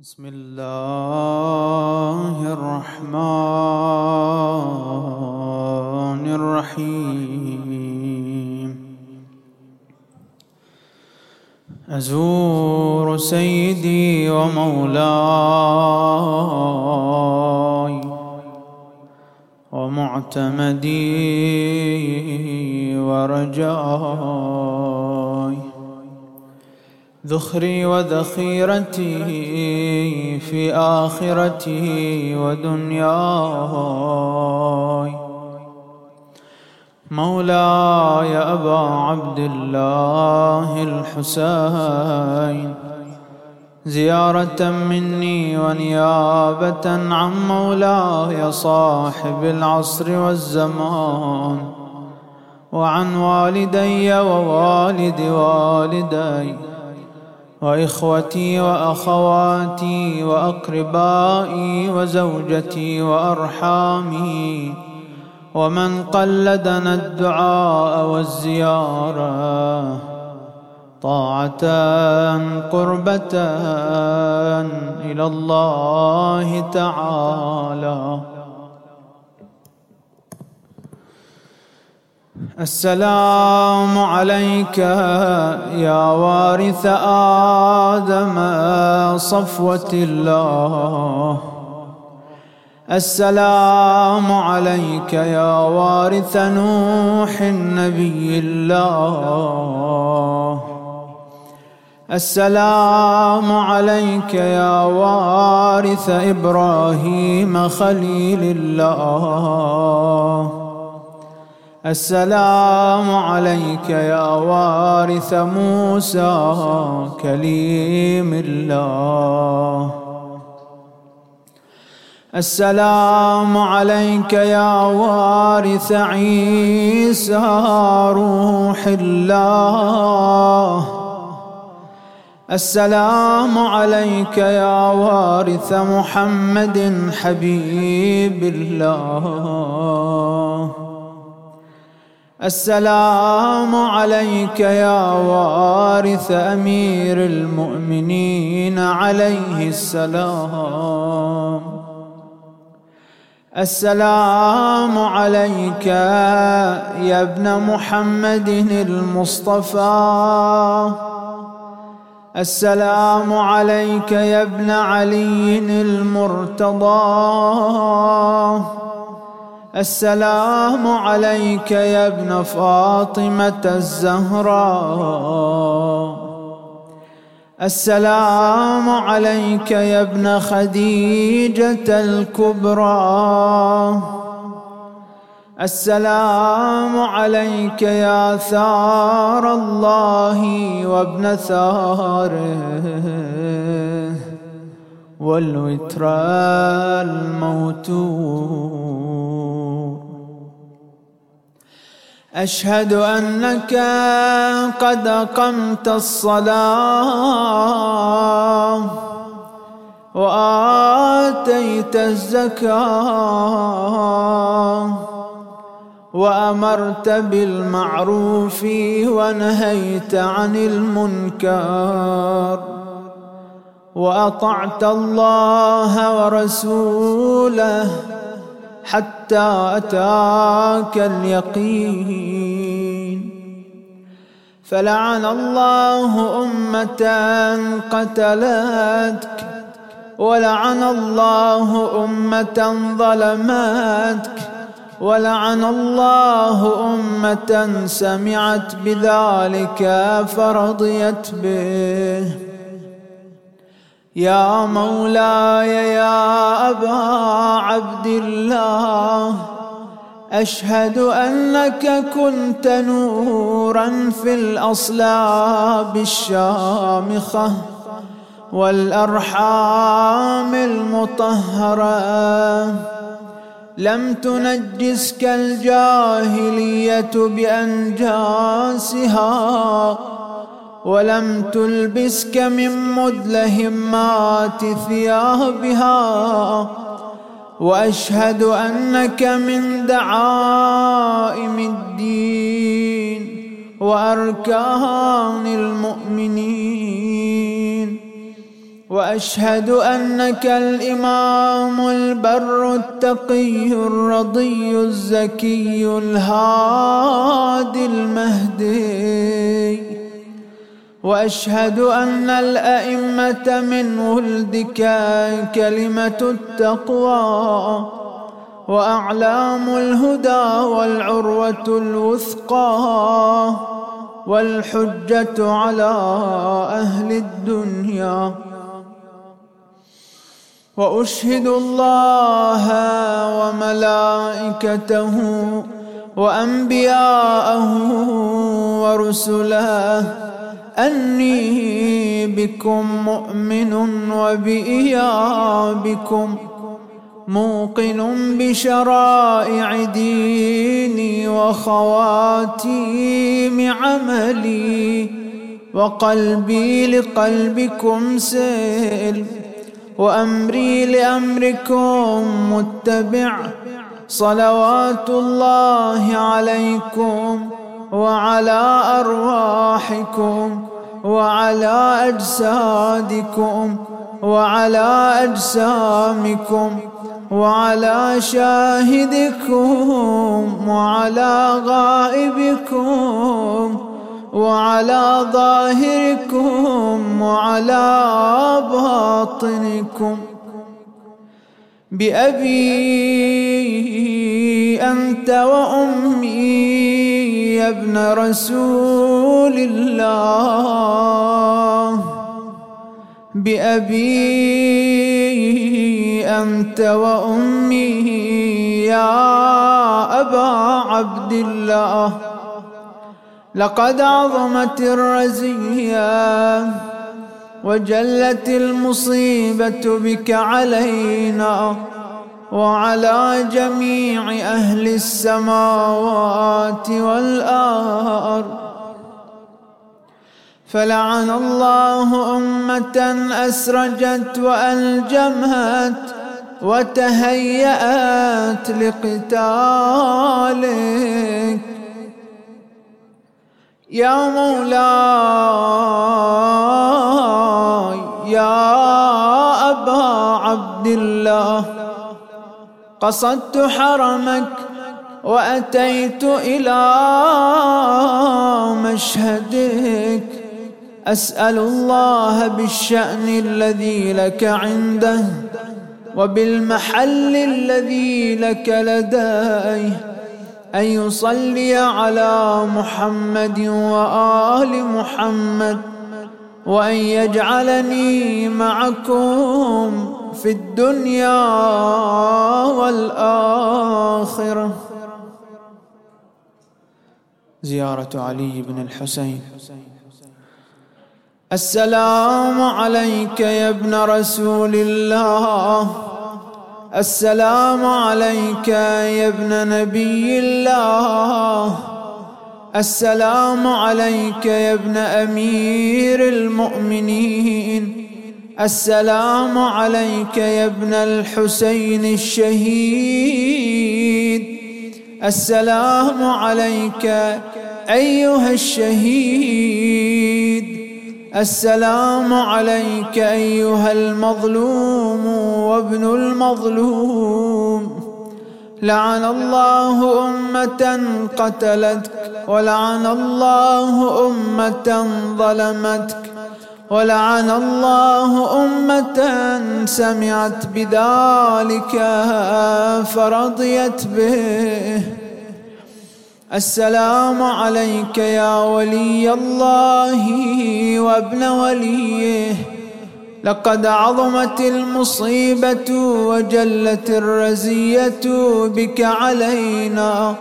بسم الله الرحمن الرحيم. أزور سيدي ومولاي ومعتمدي ورجاي ذخري وذخيرتي في آخرتي ودنياي. مولاي أبا عبد الله الحسين زيارة مني ونيابة عن مولاي صاحب العصر والزمان وعن والدي ووالد والدي. وإخوتي وأخواتي وأقربائي وزوجتي وأرحامي ومن قلدنا الدعاء والزيارة طاعة قربة إلى الله تعالى. السلام عليك يا وارث آدم صفوة الله. السلام عليك يا وارث نوح النبي الله. السلام عليك يا وارث إبراهيم خليل الله. السلام عليك يا وارث موسى كليم الله. السلام عليك يا وارث عيسى روح الله. السلام عليك يا وارث محمد حبيب الله. السلام عليك يا وارث أمير المؤمنين عليه السلام. السلام عليك يا ابن محمد المصطفى. السلام عليك يا ابن علي المرتضى. السلام عليك يا ابن فاطمة الزهراء. السلام عليك يا ابن خديجة الكبرى. السلام عليك يا ثار الله وابن ثاره. والوتر الموتور أشهد أنك قد أقمت الصلاة وآتيت الزكاة وأمرت بالمعروف ونهيت عن المنكر وأطعت الله ورسوله حتى أتاك اليقين. فلعن الله أمة قتلتك ولعن الله أمة ظلمتك ولعن الله أمة سمعت بذلك فرضيت به. يا مولاي يا أبا عبد الله أشهد أنك كنت نورا في الأصلاب الشامخة والأرحام المطهرة. لم تنجسك الجاهلية بأنجاسها ولم تلبسك من مدلهمات ثيابها. وأشهد أنك من دعائم الدين وأركان المؤمنين. وأشهد أنك الإمام البر التقي الرضي الزكي الهادي المهدي. وأشهد أن الأئمة من ولدك كلمه التقوى وأعلام الهدى والعروة الوثقى والحجة على أهل الدنيا. وأشهد الله وملائكته وأنبياءه ورسله أني بكم مؤمن وبإيابكم موقن بشرائع ديني وخواتيم عملي وقلبي لقلبكم سيل وأمري لأمركم متبع صلوات الله عليكم وعلى أرواحكم وعلى أجسادكم وعلى أجسامكم وعلى شاهدكم وعلى غائبكم وعلى ظاهركم وعلى باطنكم. بأبي أنت وأمي ابن رسول الله. بأبي أنت وأمي يا أبا عبد الله. لقد عظمت الرزية وجلت المصيبة بك علينا وعلى جميع أهل السماوات والأرض. فلعن الله أمة أسرجت وألجمت وتهيأت لقتالك. يا مولاي يا أبا عبد الله قصدت حرمك وأتيت إلى مشهدك. أسأل الله بالشأن الذي لك عنده وبالمحل الذي لك لديه أن يصلي على محمد وآل محمد وأن يجعلني معكم في الدنيا والآخرة. زيارة علي بن الحسين. السلام عليك يا ابن رسول الله. السلام عليك يا ابن نبي الله. السلام عليك يا ابن أمير المؤمنين. السلام عليك يا ابن الحسين الشهيد. السلام عليك أيها الشهيد. السلام عليك أيها المظلوم وابن المظلوم. لعن الله أمة قتلتك ولعن الله أمة ظلمتك ولعن الله أمة سمعت بذلك فرضيت به. السلام عليك يا ولي الله وابن وليه. لقد عظمت المصيبة وجلت الرزية بك علينا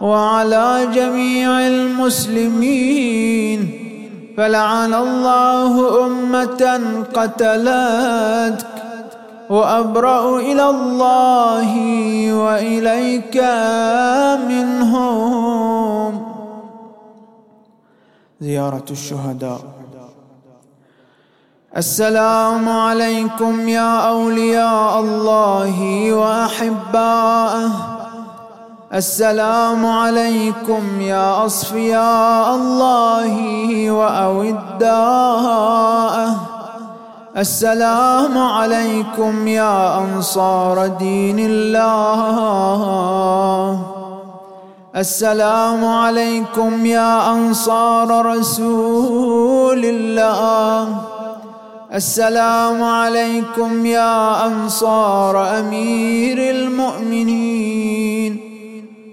وعلى جميع المسلمين. فلعن الله أمة قتلتك وأبرأ إلى الله وإليك منهم. زيارة الشهداء. السلام عليكم يا أولياء الله وأحباءه. السلام عليكم يا أصفياء الله واوداءه السلام عليكم يا أنصار دين الله. السلام عليكم يا أنصار رسول الله. السلام عليكم يا أنصار أمير المؤمنين.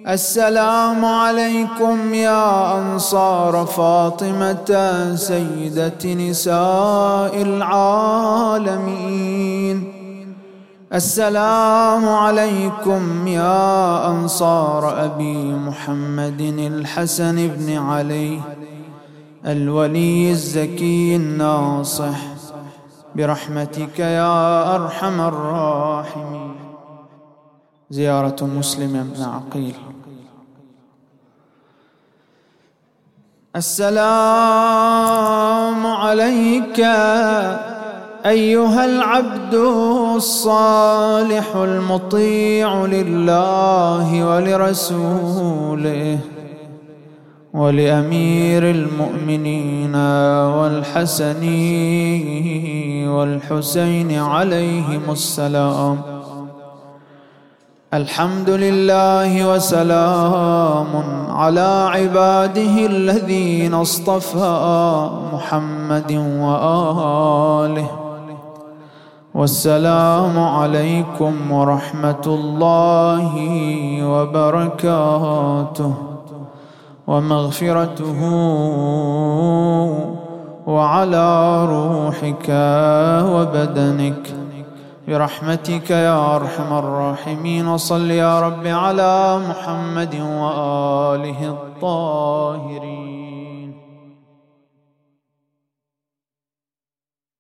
السلام عليكم يا أنصار فاطمة سيدة نساء العالمين. السلام عليكم يا أنصار أبي محمد الحسن بن علي الولي الزكي الناصح. برحمتك يا أرحم الراحمين. زيارة مسلم بن عقيل. السلام عليك أيها العبد الصالح المطيع لله ولرسوله ولأمير المؤمنين والحسن والحسين عليهم السلام الحمد لله وسلام على عباده الذين اصطفى محمد وآله. والسلام عليكم ورحمة الله وبركاته. ومغفرته وعلى روحك وبدنك. برحمتك يا أرحم الراحمين وصل يا رب على محمد وآله الطاهرين.